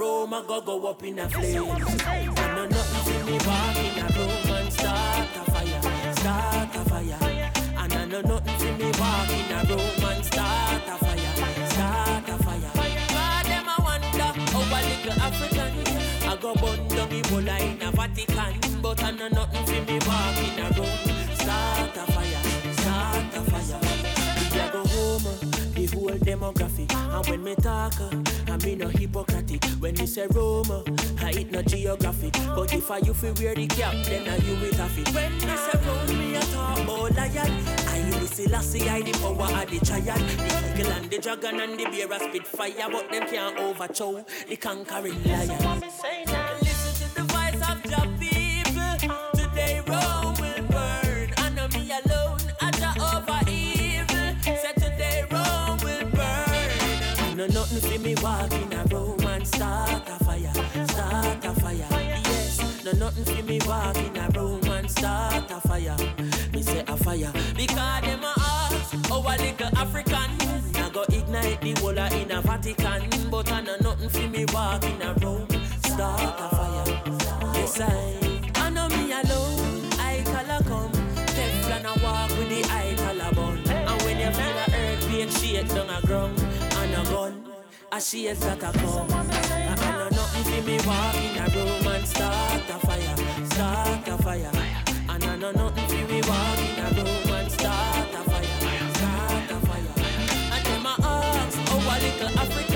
Roma go go up in a flame. And no nothing see me walk in a room and start a fire, start a fire. And I know nothing see me walk in a room and start a fire, start a fire. God them a wonder how a little African I go burn down Ebola in a Vatican, but I know nothing see me walk in a room, and when me talk. Uh, I me no hypocritic when me say Roma. I eat no geographic. But if I you feel wear the cap, then I you with a fit. When me say Rome, me a talk about lion. I the Selassie, I the power of the giant. The eagle and the dragon and the bear a spit fire, but them can't overthrow the conquering lion. Listen nothing for me walking around and start a fire, start a fire. Yes, no nothing for me walking around and start a fire. Me say a fire because them a ask how a little African. I go ignite the whole in a Vatican, but I know nothing for me walking around start a fire. Yes I, I know me alone. I a come, Teflon a walk with the eye collar bun. And when you feel a earthquake shake down a ground a. A shades that a come. I know nothing for me walk in a room and start a fire, start a fire. And I know nothing for me walk in a room and start a fire, start a fire. And them my ask, oh a little African.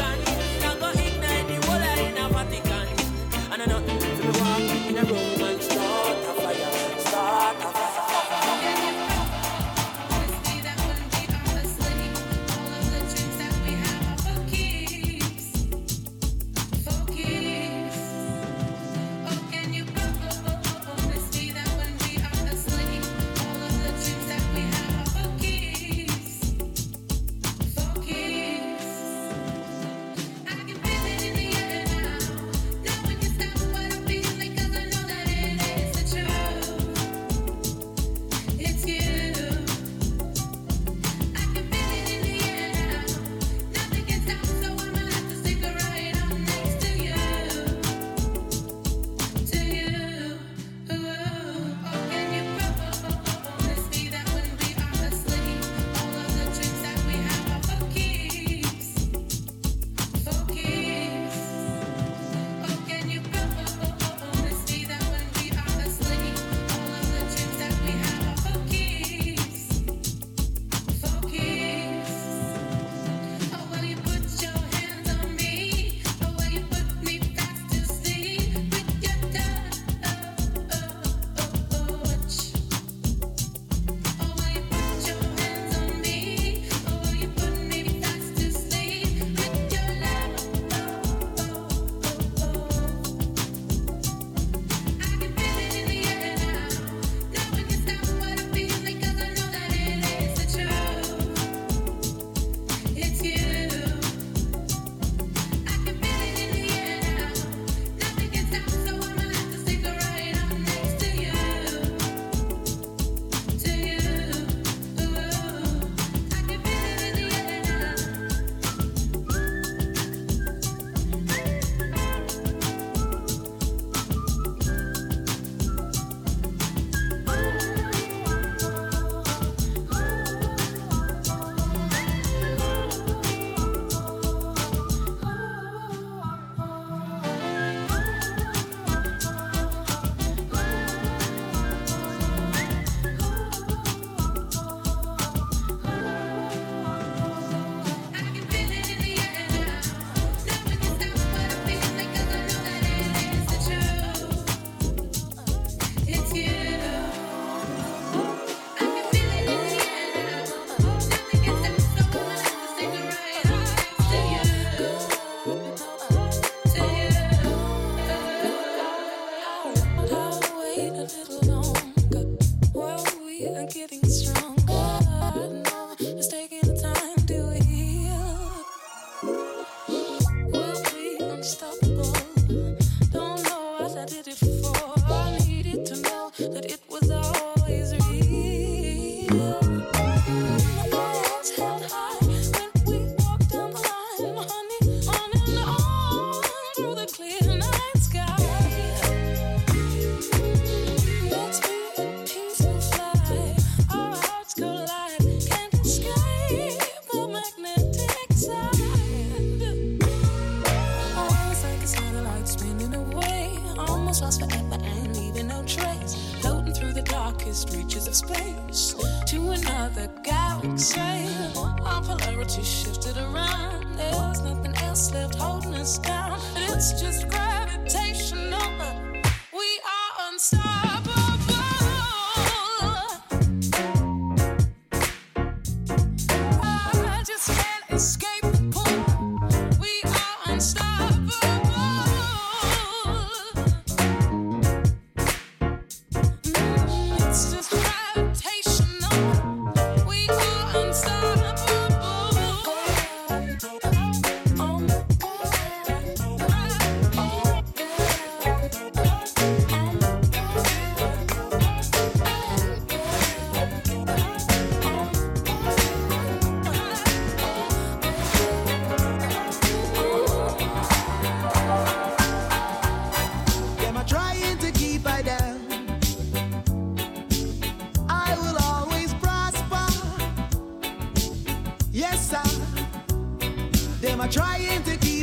Yes,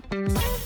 Mm-hmm.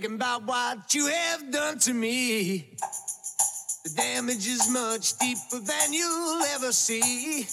thinking about what you have done to me. The damage is much deeper than you'll ever see.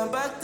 Turn back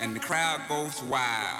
And the crowd goes wild.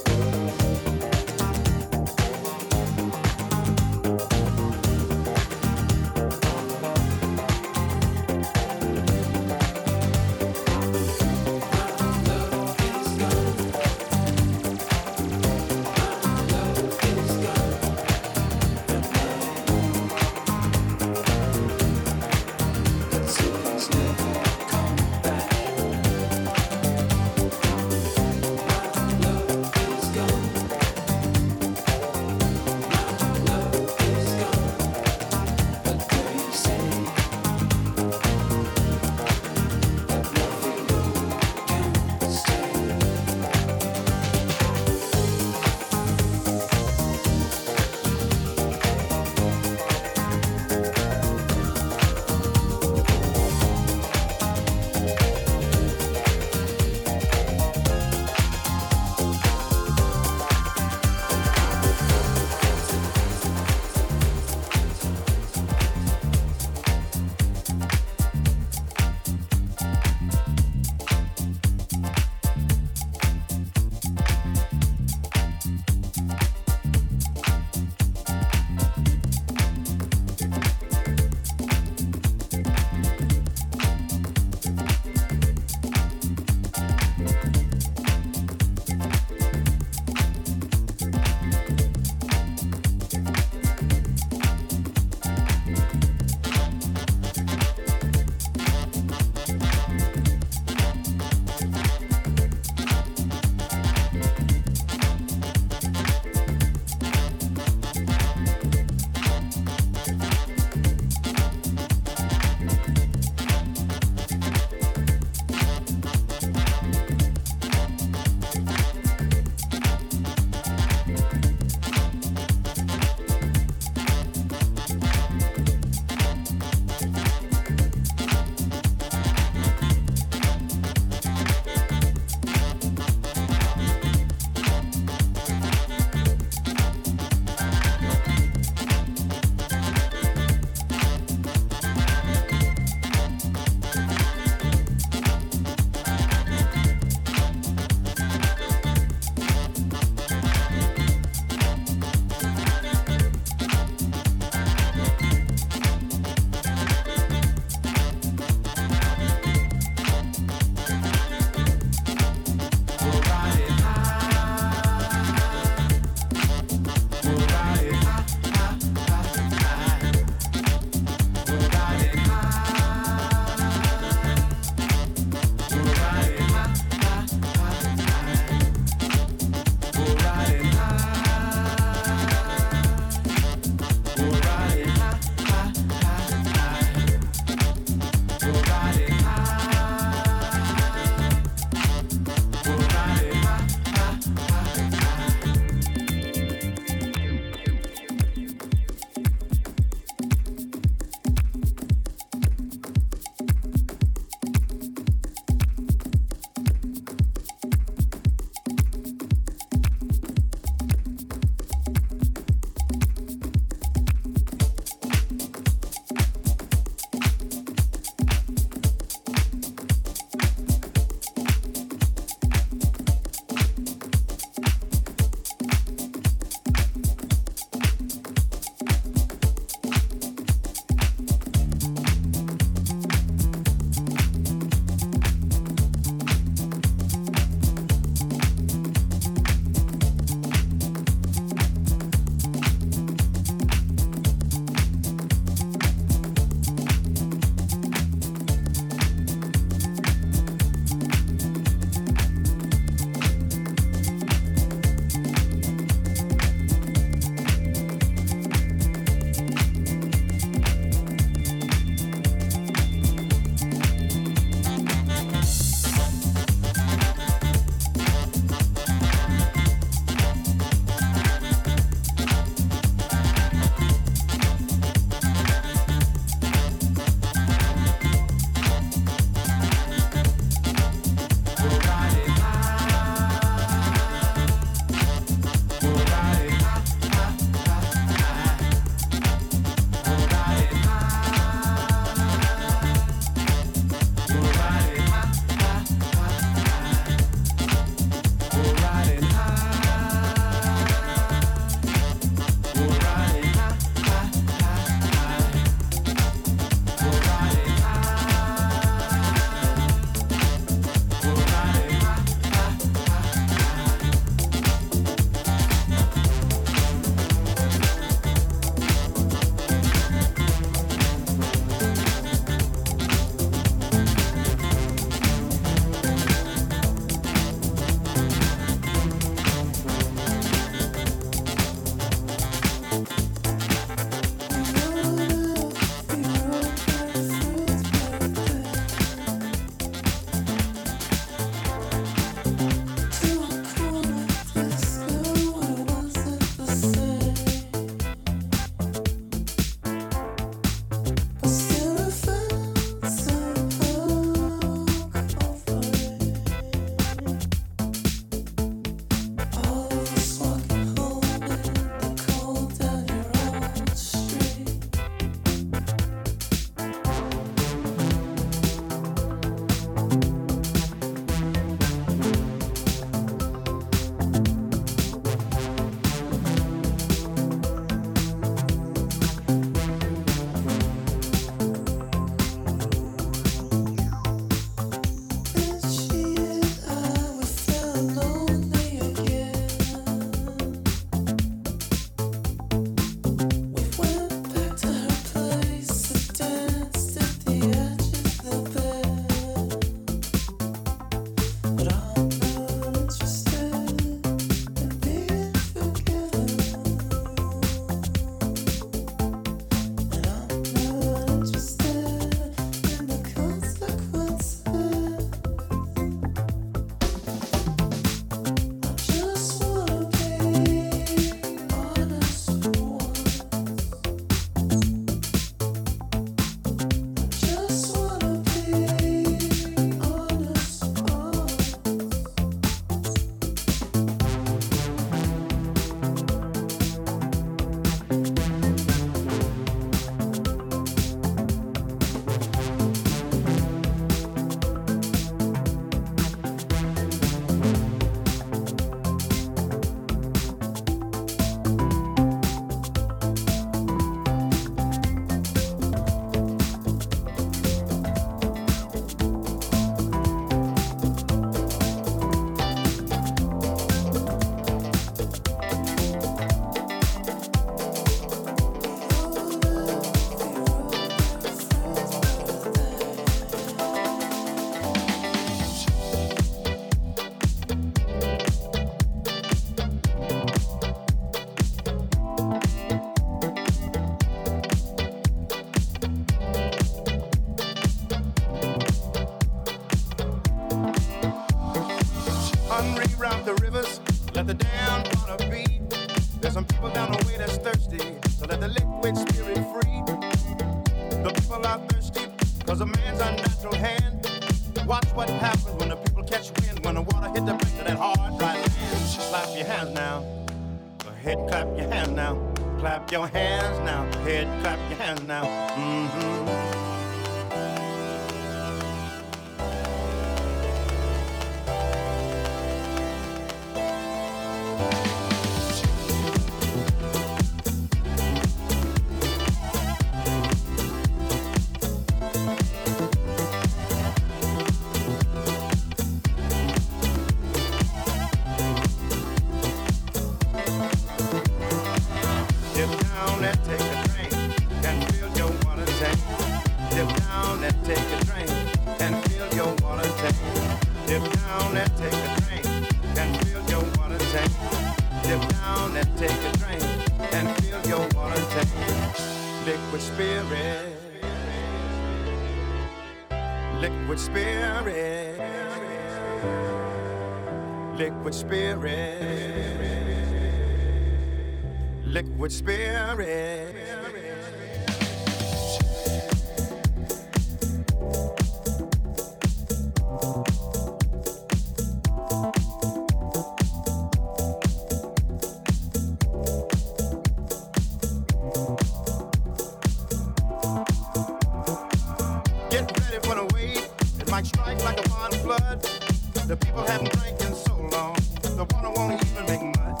The people haven't drank in so long, the water won't even make mud.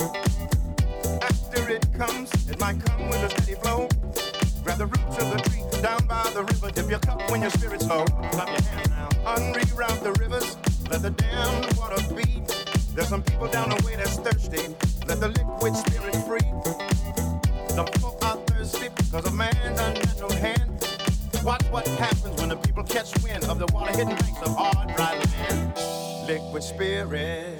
After it comes, it might come with a steady flow. Grab the roots of the tree down by the river. Dip your cup when your spirit's low. Clap your now. The rivers. Let the dammed water beat. There's some people down the way that's thirsty. Let the liquid spirit free. Man's hand. Watch what happens when the people catch wind of the water hitting banks of hard, dry liquid spirit.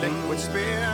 Liquid spirit.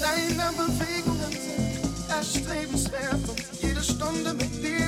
Deine Bewegungen sind erstrebenswert. Und jede Stunde mit dir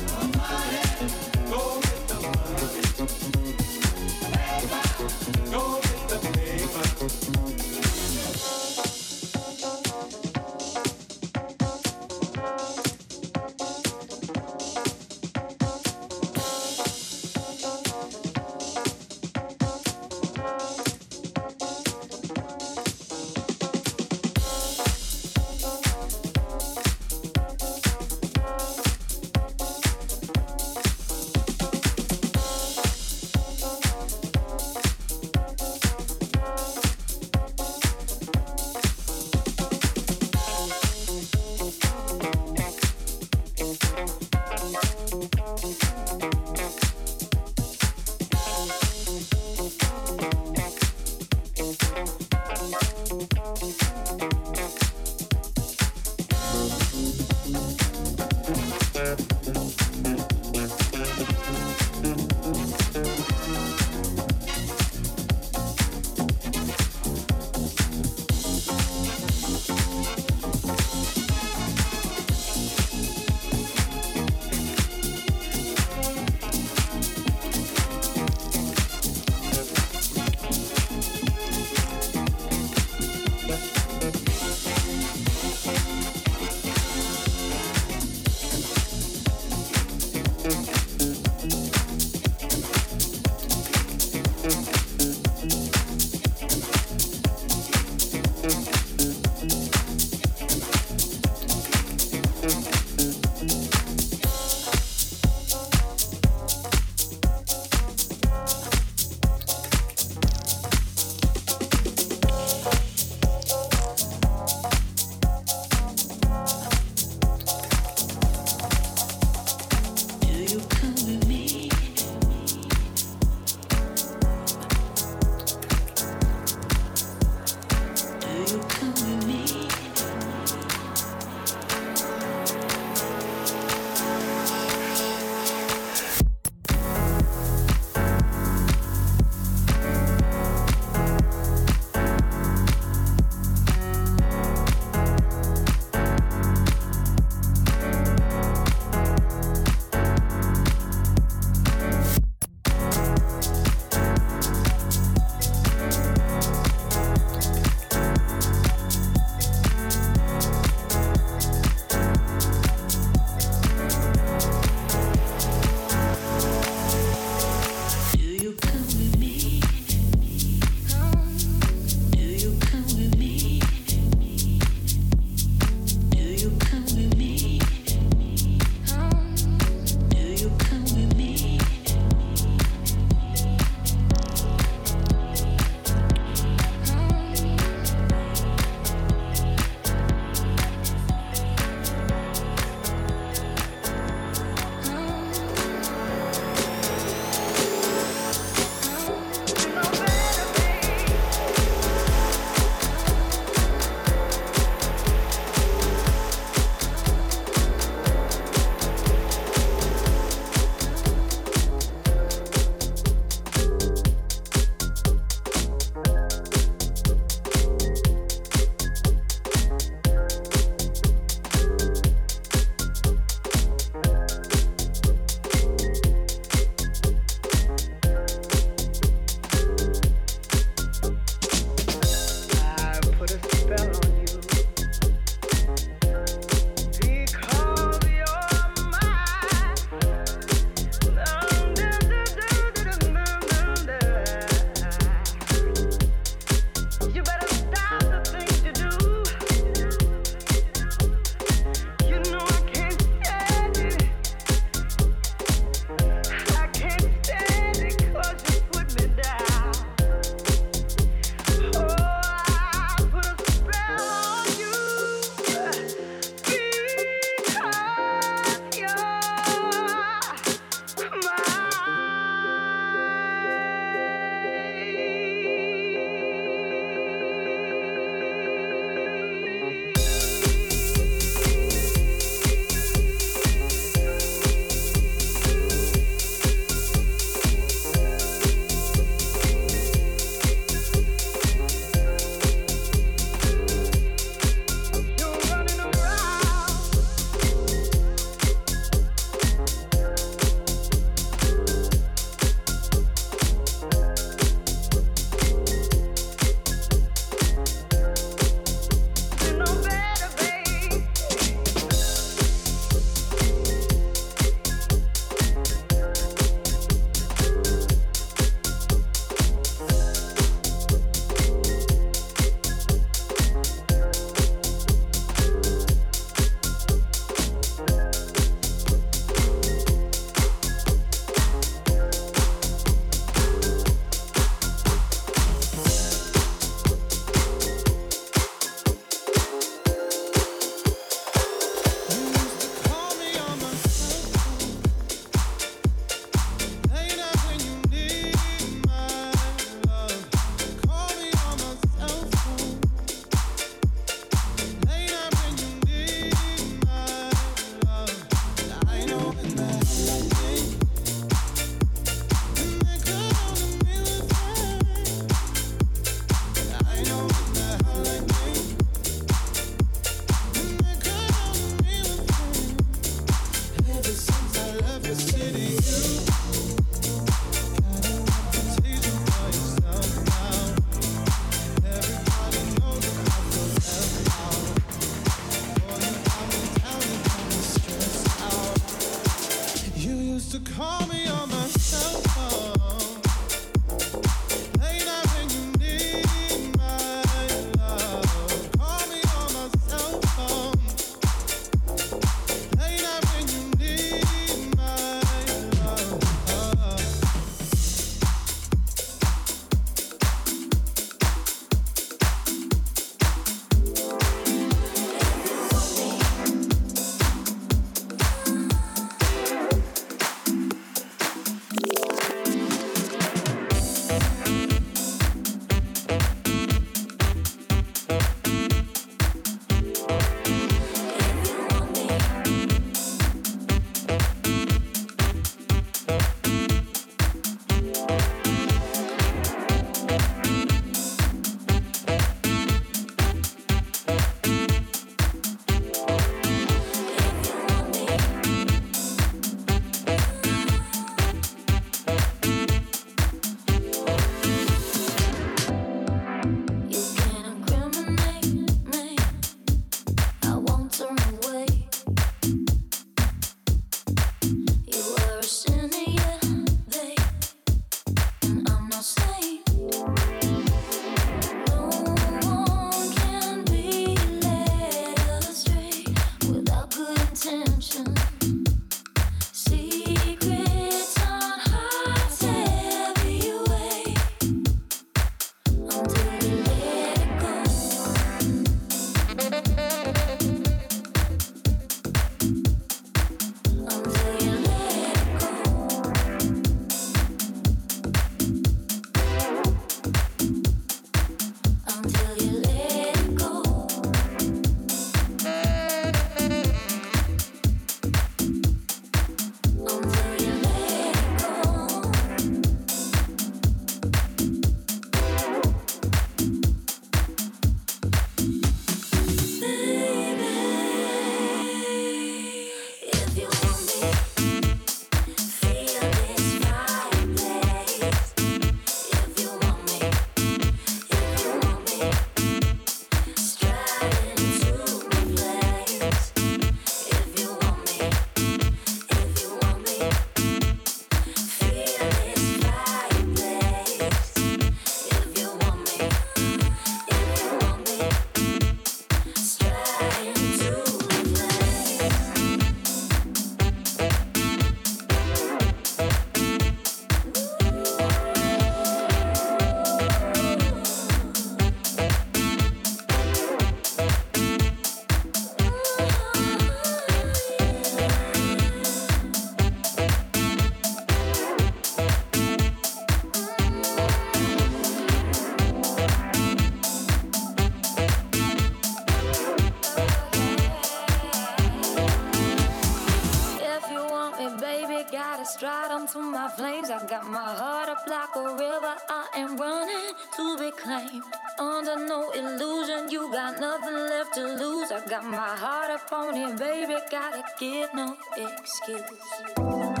Under no illusion, you got nothing left to lose. I got my heart upon it, baby. Gotta give no excuse.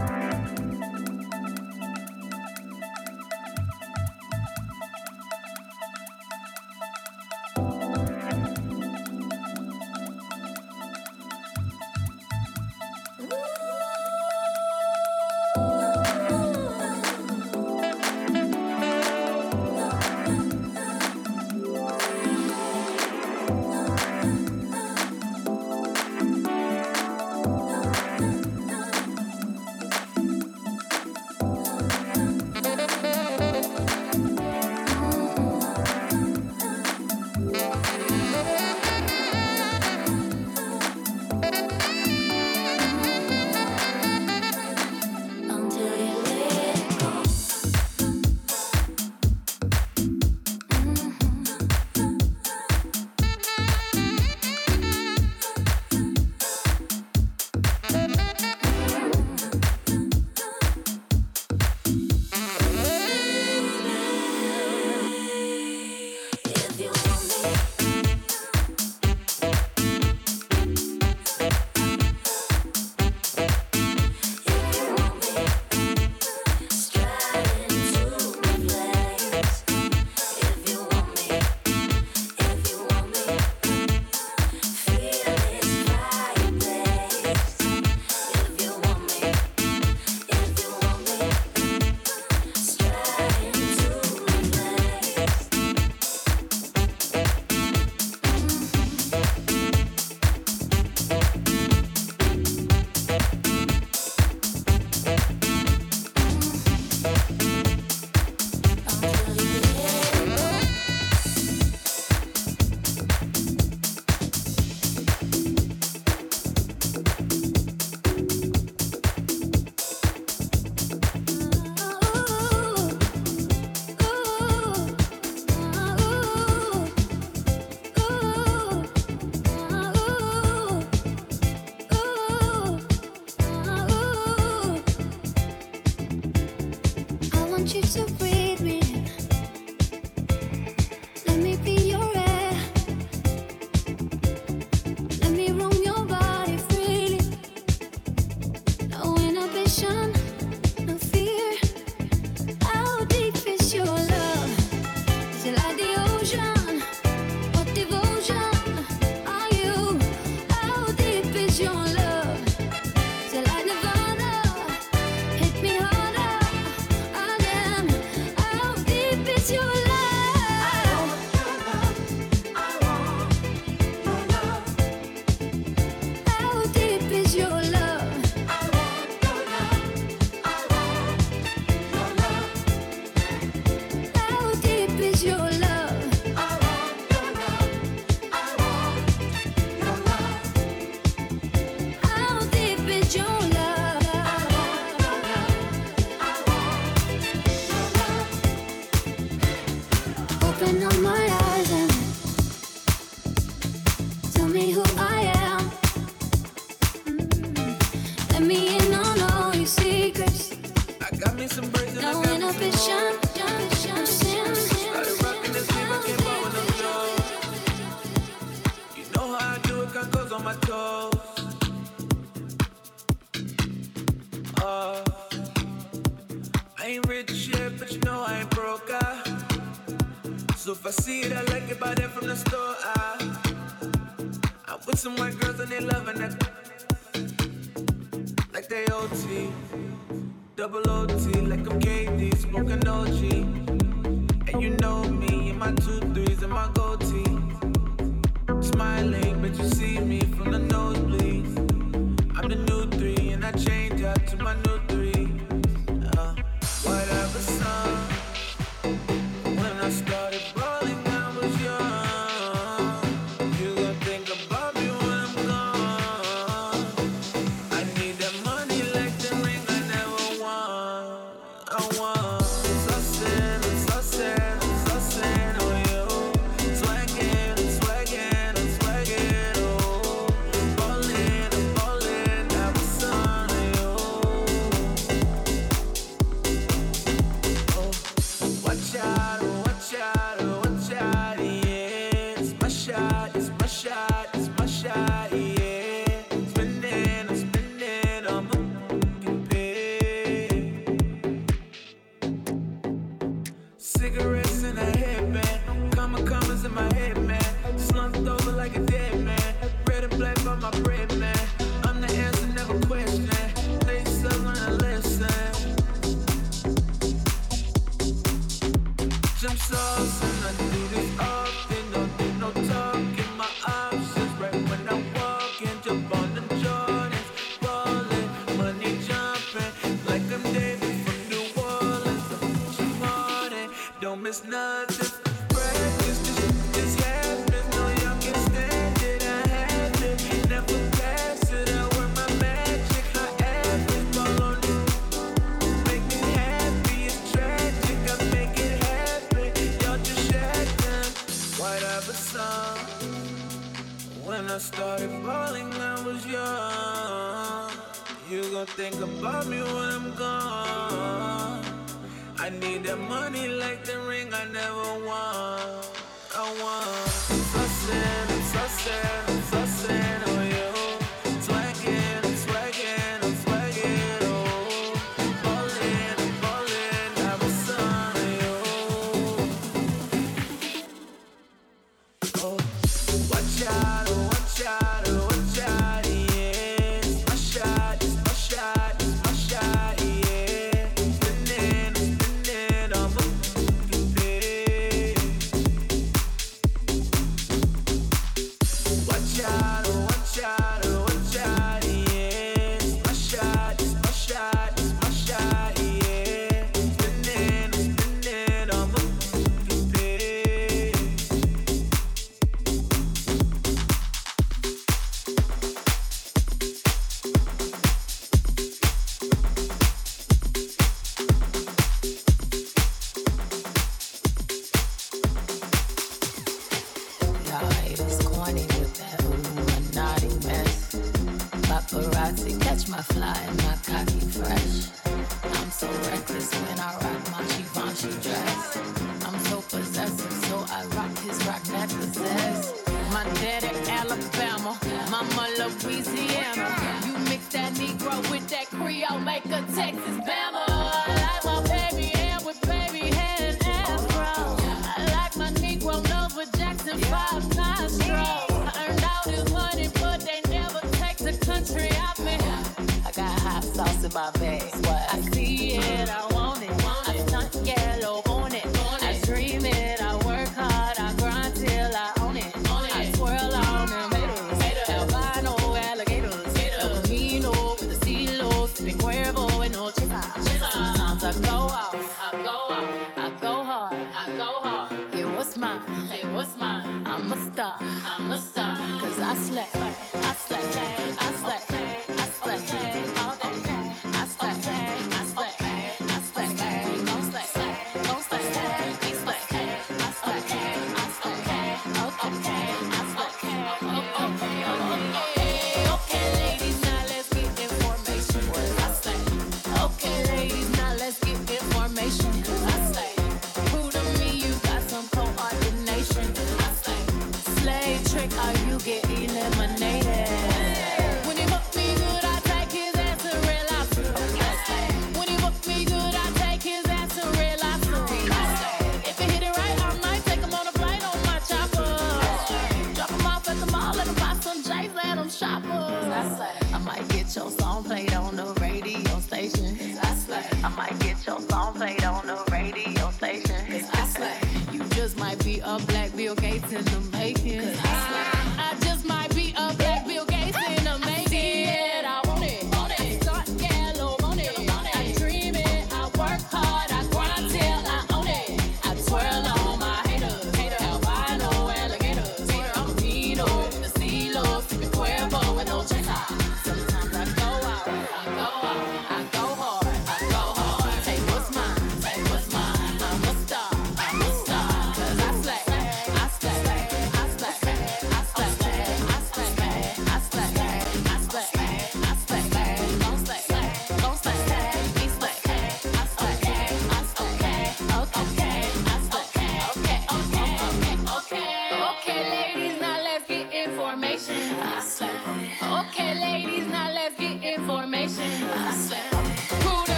Watch out,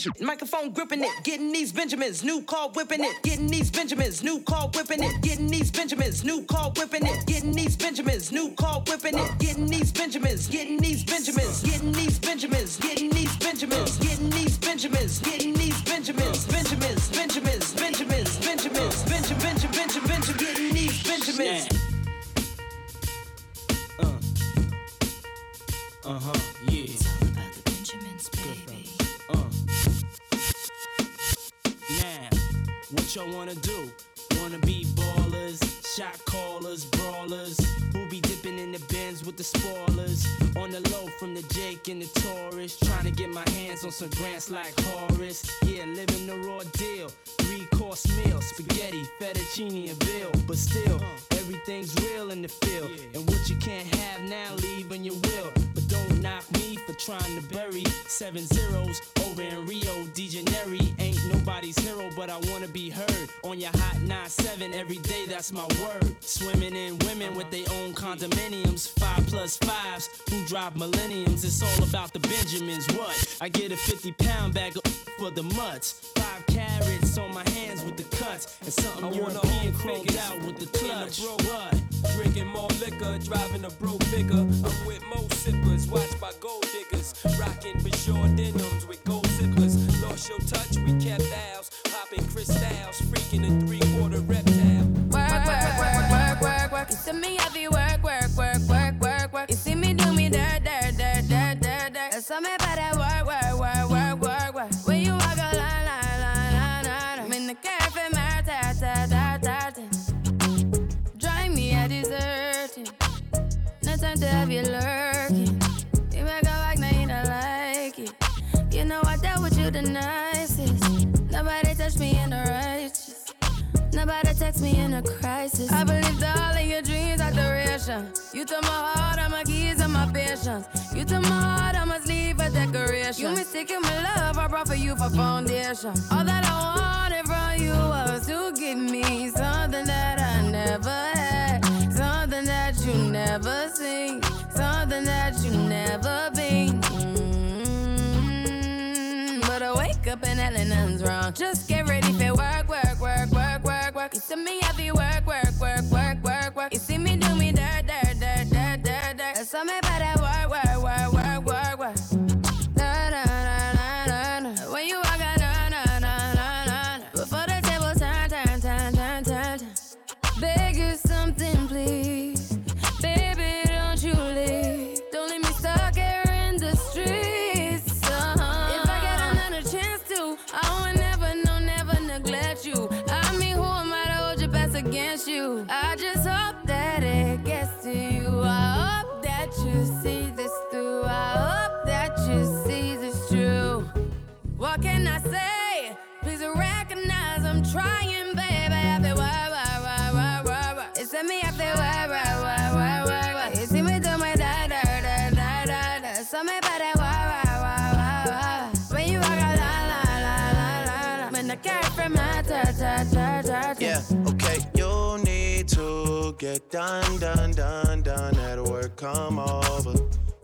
vision. Microphone gripping it, getting these Benjamins. New car whipping it, getting these Benjamins. New car whipping it, getting these Benjamins. New car whipping it, getting these Benjamins. New car whipping it, getting please recognize I'm trying, baby. I feel I feel. You see me do my da da da da da. So. When you walk la la la la la Yeah, okay, you need to get done, done, done, done at work. Come over.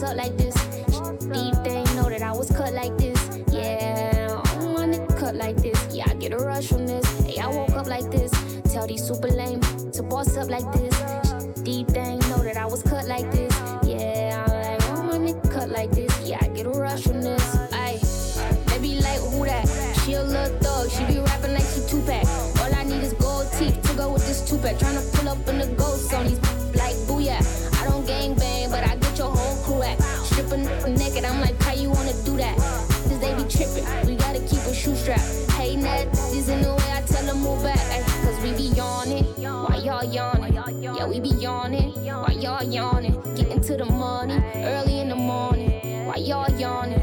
to up like this. Stripping naked, I'm like, how you wanna do that? Cause they be tripping, we gotta keep a shoe strap. Hey, net, is in the way I tell them move back. ay, Cause we be yawning, why y'all yawning? Yeah, we be yawning, why y'all yawning? Getting to the money, early in the morning, why y'all yawning?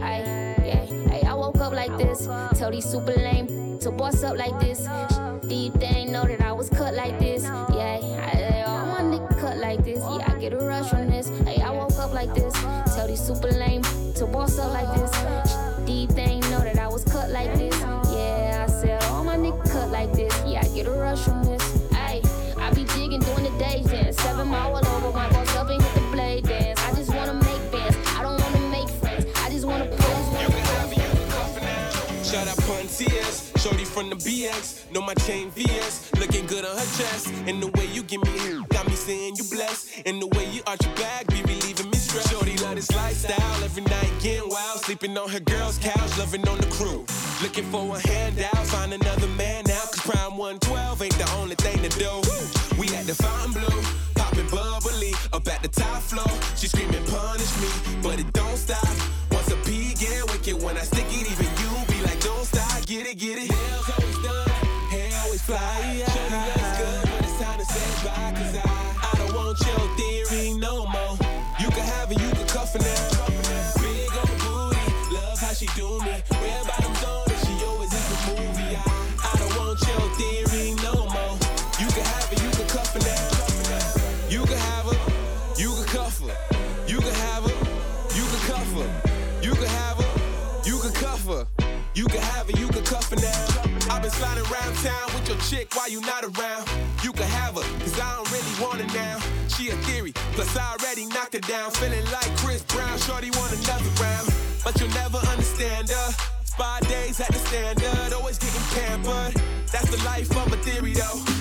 Ay, yeah, hey, I woke up like this, tell these super lame to boss up like this. Deep they ain't know that I was cut like this, yeah. I, all my nigga cut like this, yeah. I get a rush from this, super lame to boss up like this. Deep they ain't know that I was cut like this, yeah. I said all my nigga cut like this, yeah. I get a rush from this, ay. I be jigging doing the day dance, seven mile all over my boss up and hit the blade dance. I just wanna make bands, I don't wanna make friends, I just wanna pose. Shout out Pontiers, Shorty from the BX, know my chain VS, looking good on her chest. And the way you give me got me saying you blessed. And the way you arch your back, be this lifestyle, every night getting wild, sleeping on her girl's couch, loving on the crew. Looking for a handout, find another man now, cause Prime 112 ain't the only thing to do. We at the fountain your chick while you not around. You can have her, cause I don't really want her now. She a theory, plus I already knocked her down. Feeling like Chris Brown, shorty want another round. But you'll never understand her. Spa days at the standard, always getting pampered. That's the life of a theory though.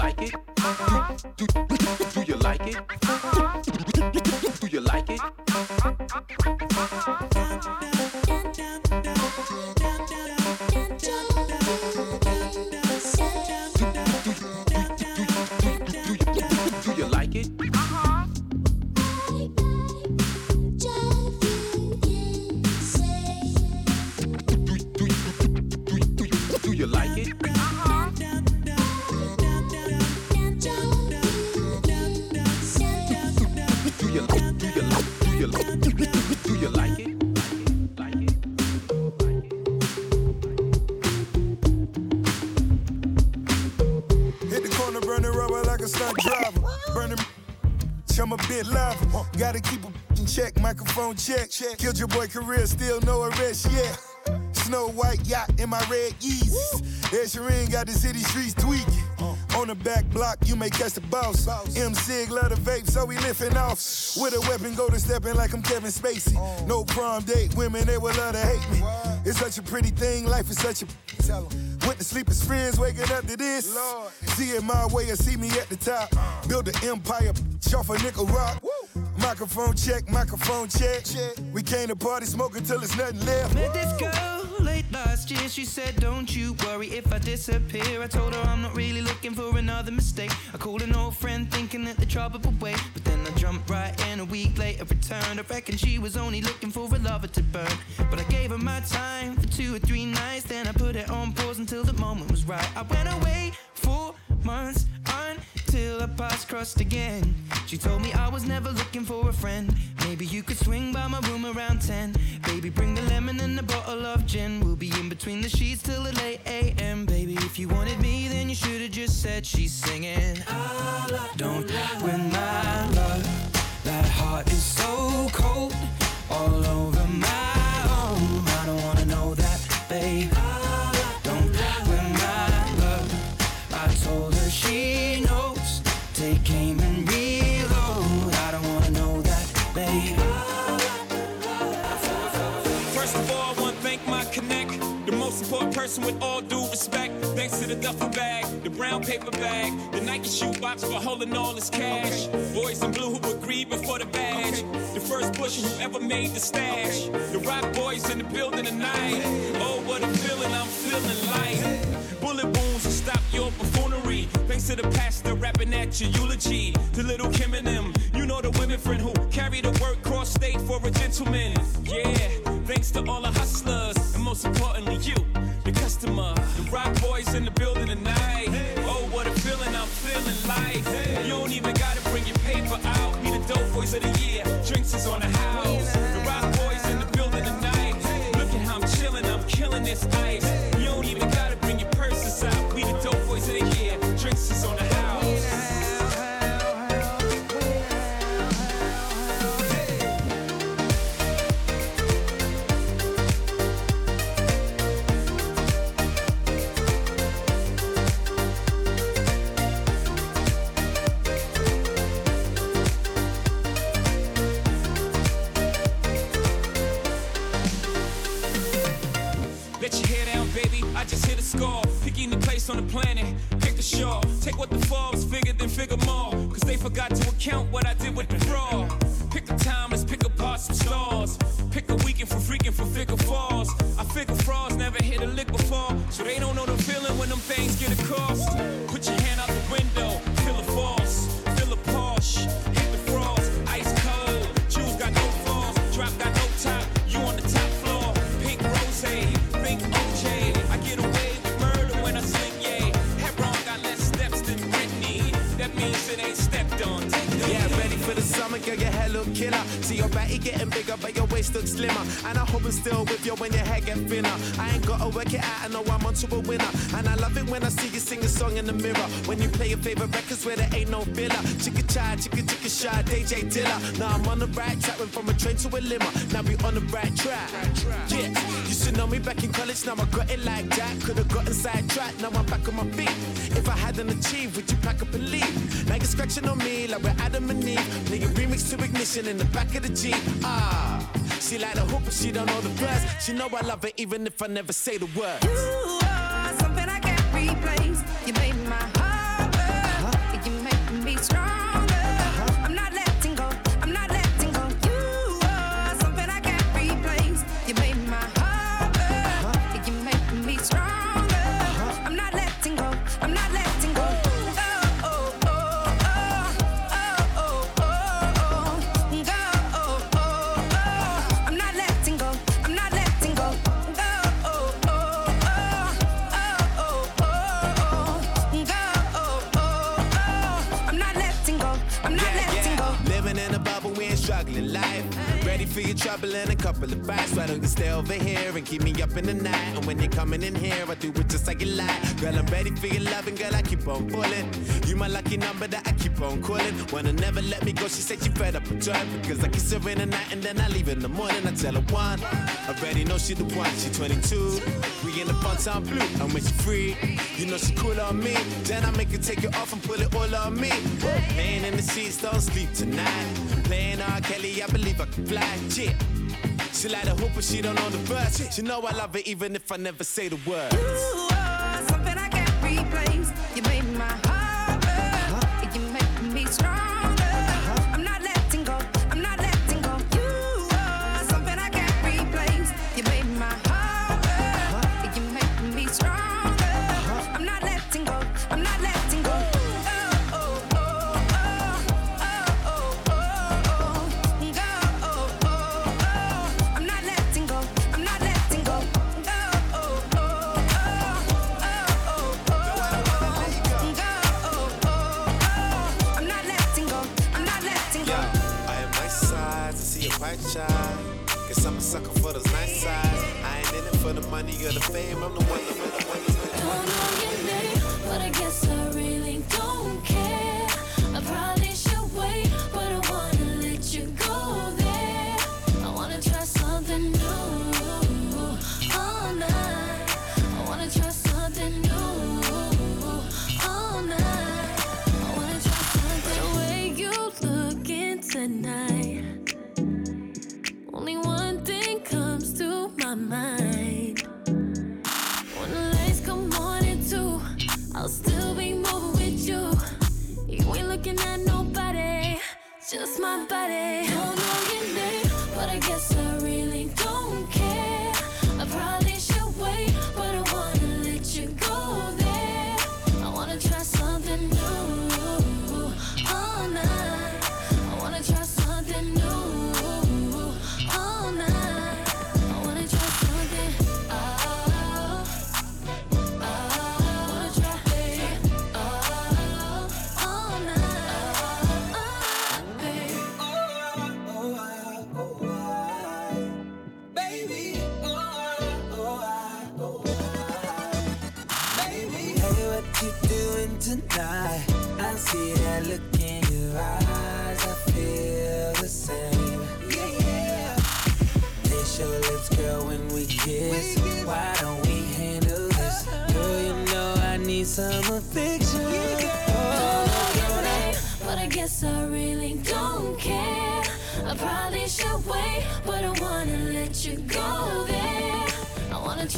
Like it? Do, Gotta keep a in check, microphone check. Killed your boy career, still no arrest, yeah. Snow White yacht in my red Yeezys. Ed got the city streets tweaking. On the back block, you may catch the boss. M Sig love the vape, so we lifting off. With a weapon, go to stepping like I'm Kevin Spacey. No prom date, women they would love to hate me. It's such a pretty thing, life is such a. Tell 'em. Went to sleep as friends, waking up to this. See it my way or see me at the top. Build an empire, off a nickel rock. Microphone check, microphone check. We came to party smoking till there's nothing left. Met this girl late last year. She said, Don't you worry if I disappear. I told her I'm not really looking for another mistake. I called an old friend thinking that the trouble would wait. But then I jumped right in a week later, returned. I reckon she was only looking for a lover to burn. But I gave her my time for two or three nights. Then I put it on pause until the moment was right. I went away for months until our paths crossed again. She told me I was never looking for a friend. Maybe you could swing by my room around 10. Baby, bring the lemon and a bottle of gin. We'll be in between the sheets till the late AM. Baby, if you wanted me, then you should have just said she's singing. Don't win my love. That heart is so cold. All over my important person with all due respect. Thanks to the duffel bag, the brown paper bag, the Nike shoe box for holding all this cash. Boys in blue who agreed before the badge. The first bush who ever made the stash. The rock boys in the building tonight. Oh, what a feeling, I'm feeling like. Bullet wounds will stop your buffoonery. Thanks to the pastor rapping at your eulogy. To little Kim and them, you know the women friend who carry the work cross state for a gentleman. Yeah, thanks to all the hustlers, and most importantly, you, customer. The rock boys in the building tonight. Oh, what a feeling, I'm feeling like. You don't even gotta bring your paper out. Be the dope boys of the year. Drinks is on the house. The rock boys in the building tonight. Look at how I'm chilling, I'm killing this ice. On the planet. Pick the shore. Take what the Forbes figured, then figure more. Cause they forgot to account what I did with the fraud. Pick a time, let's pick apart some stars. Pick a weekend for freaking for figure falls. I figure frauds never hit a lick before. So they don't know the feeling when them things get a summer, girl, your hair look killer. See your body getting bigger, but your waist looks slimmer. And I hope I'm still with you when your hair get thinner. I ain't gotta work it out, I know I'm onto a winner. And I love it when I see you sing a song in the mirror. When you play your favorite records where there ain't no filler. Chicka chai, chicka chicka shy, DJ Dilla. Now I'm on the right track, went from a train to a limo. Now we on the right track. Yeah, used to know me back in college, now I got it like that. Could've gotten sidetracked, now I'm back on my feet. If I hadn't achieved, would you pack up and leave? Now you're scratching on me like we're Adam and Eve. Playing remix to ignition in the back of the Jeep. Ah, she like the hoop, but she don't know the words. She know I love her even if I never say the words. You are something I can't replace. You made for your trouble and a couple of bites. Why don't you stay over here and keep me up in the night? And when you're coming in here, I do it just like you like. Girl, I'm ready for your loving, girl, I keep on pulling. You my lucky number that I keep on calling. Wanna never let me go, she said she fed up with her. Because I kiss her in the night and then I leave in the morning. I tell her one, I already know she the one, she 22. We in the fun time blue, and when she free, you know she cool on me. Then I make her take it off and put it all on me. Laying in the seats, don't sleep tonight. Playing R. Kelly, I believe I can fly. Yeah. She like the hoop, but she don't know the verse. She know I love her even if I never say the word. You are oh, something I can't replace. You made my heart the the fame. I'm the one,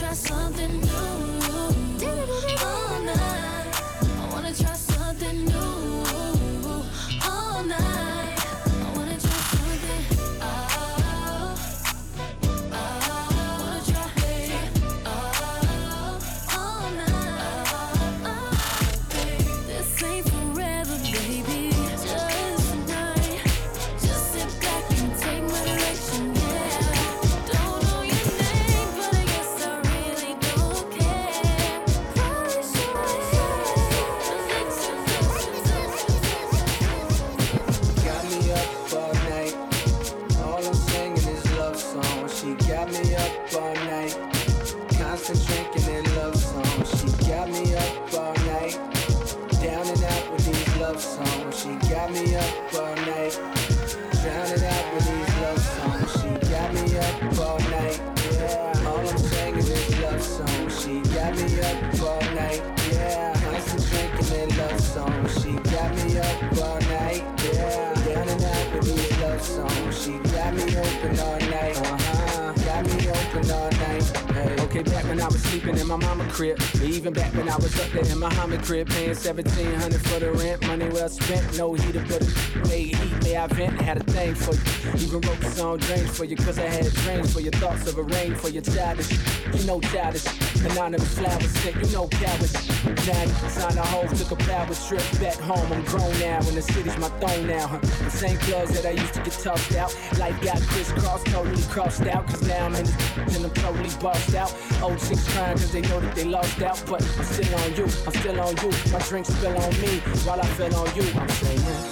try something new 1700 for the rent, money well spent, no heater, but may heat, may I vent, had a thing for you. Even wrote a song, dreams for you, cause I had dreams for your thoughts of a rain for your childish. You know childish, anonymous flowers sick, you know cowards. Now, sign a home, took a power trip back home. I'm grown now, and the city's my throne now. Huh? The same clubs that I used to get tossed out, life got crisscrossed, totally crossed out, cause now I'm in the and I'm totally bust out. Old chicks crying cause they know that they lost out, but I'm still on you, I'm still on you. My drinks spill on me while I fell on you. I'm saying.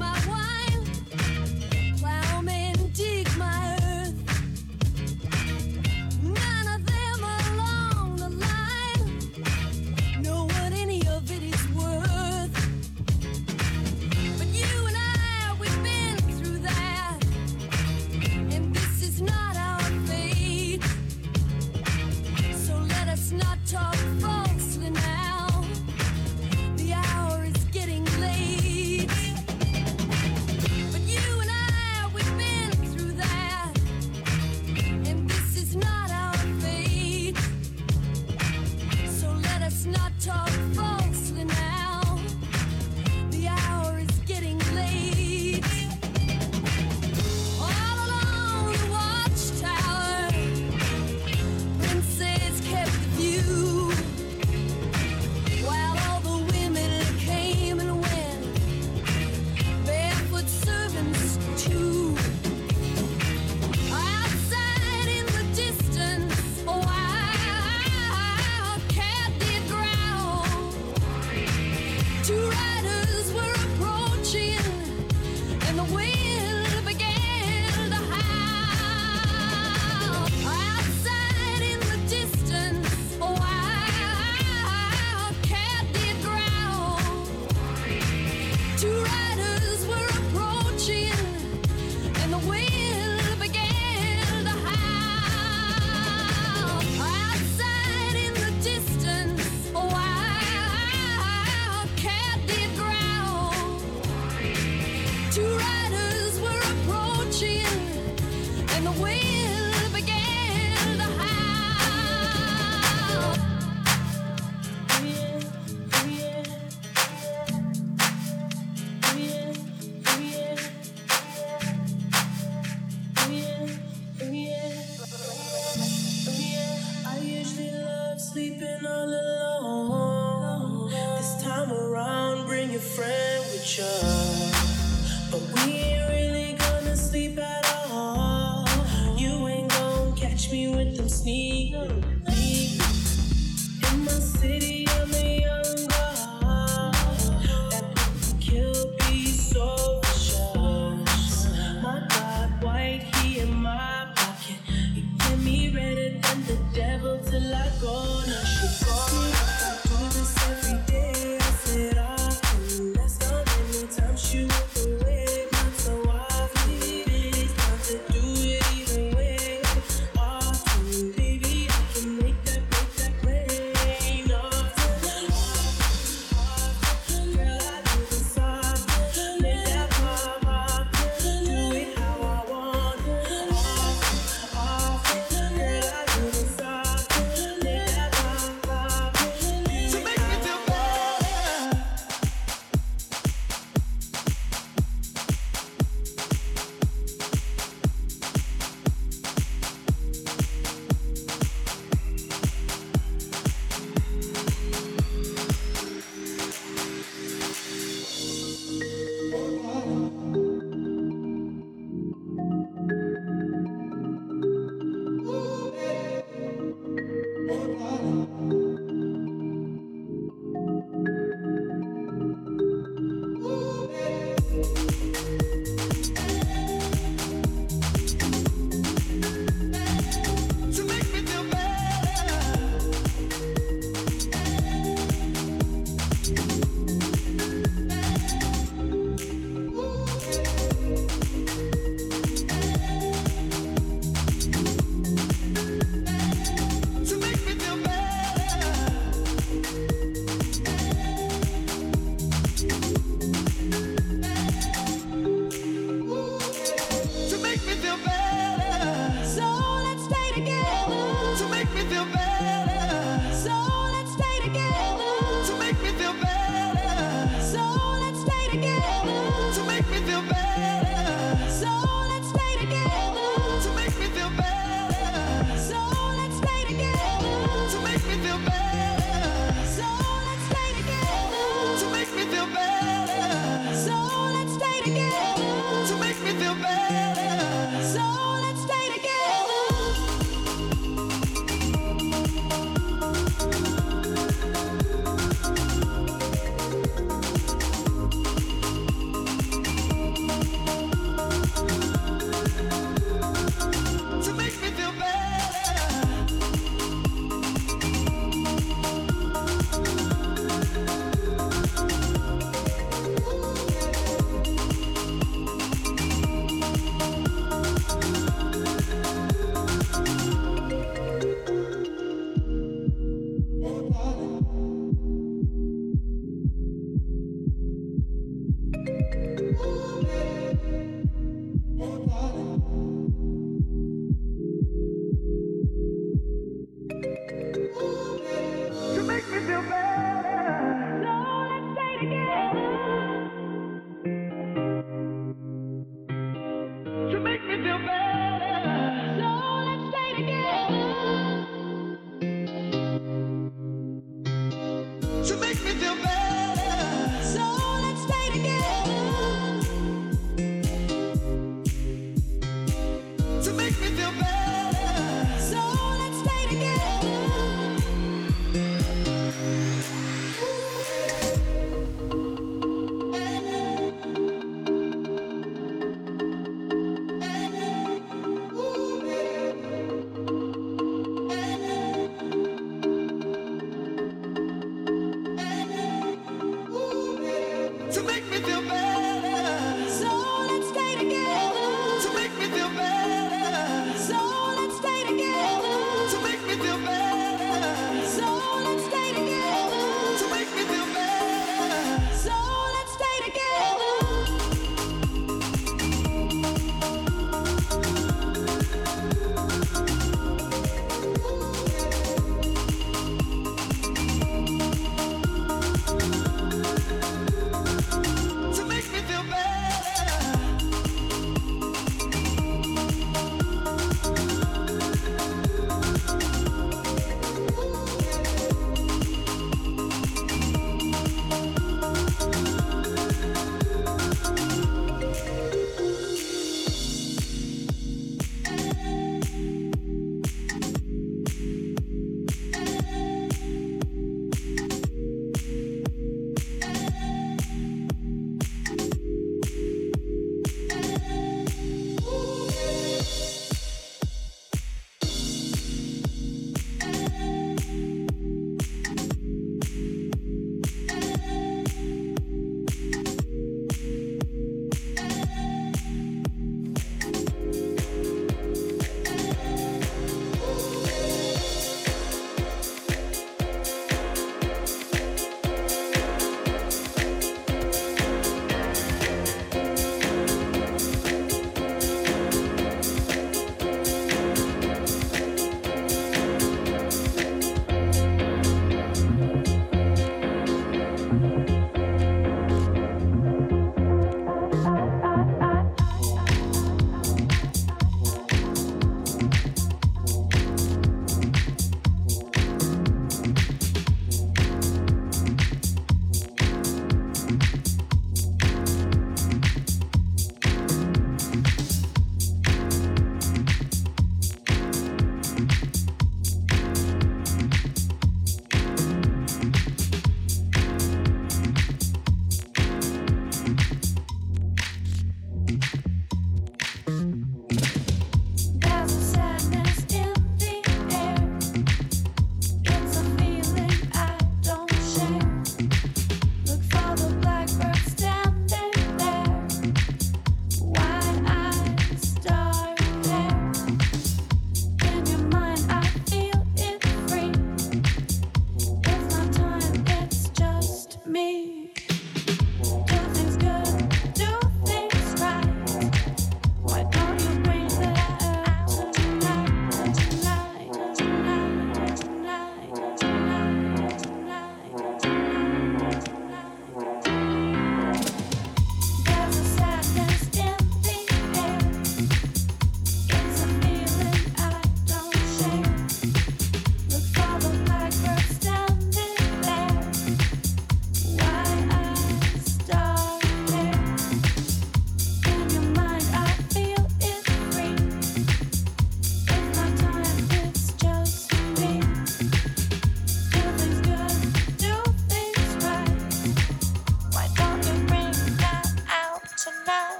my wife.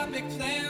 Got big plans.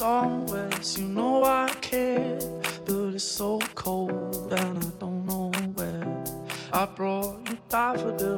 always, you know I care, but it's so cold and I don't know where. I brought you daffodils.